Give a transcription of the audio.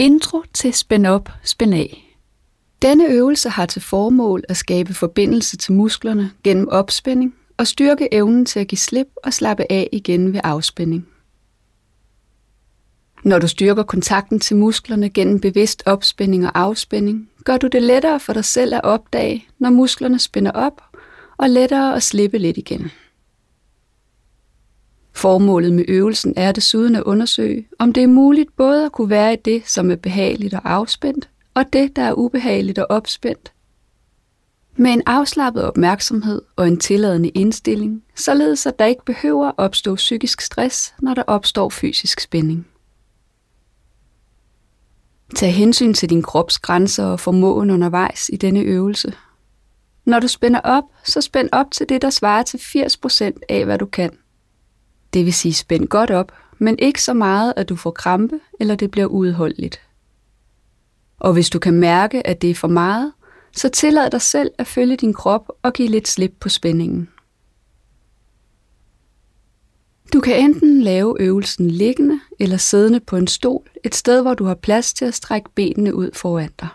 Intro til spænd op, spænd af. Denne øvelse har til formål at skabe forbindelse til musklerne gennem opspænding og styrke evnen til at give slip og slappe af igen ved afspænding. Når du styrker kontakten til musklerne gennem bevidst opspænding og afspænding, gør du det lettere for dig selv at opdage, når musklerne spænder op, og lettere at slippe lidt igen. Formålet med øvelsen er desuden at undersøge, om det er muligt både at kunne være i det, som er behageligt og afspændt, og det, der er ubehageligt og opspændt. Med en afslappet opmærksomhed og en tilladende indstilling, således at der ikke behøver at opstå psykisk stress, når der opstår fysisk spænding. Tag hensyn til din krops grænser og formåen undervejs i denne øvelse. Når du spænder op, så spænd op til det, der svarer til 80% af, hvad du kan. Det vil sige spænd godt op, men ikke så meget, at du får krampe eller det bliver uudholdeligt. Og hvis du kan mærke, at det er for meget, så tillad dig selv at følge din krop og give lidt slip på spændingen. Du kan enten lave øvelsen liggende eller siddende på en stol, et sted hvor du har plads til at strække benene ud foran dig.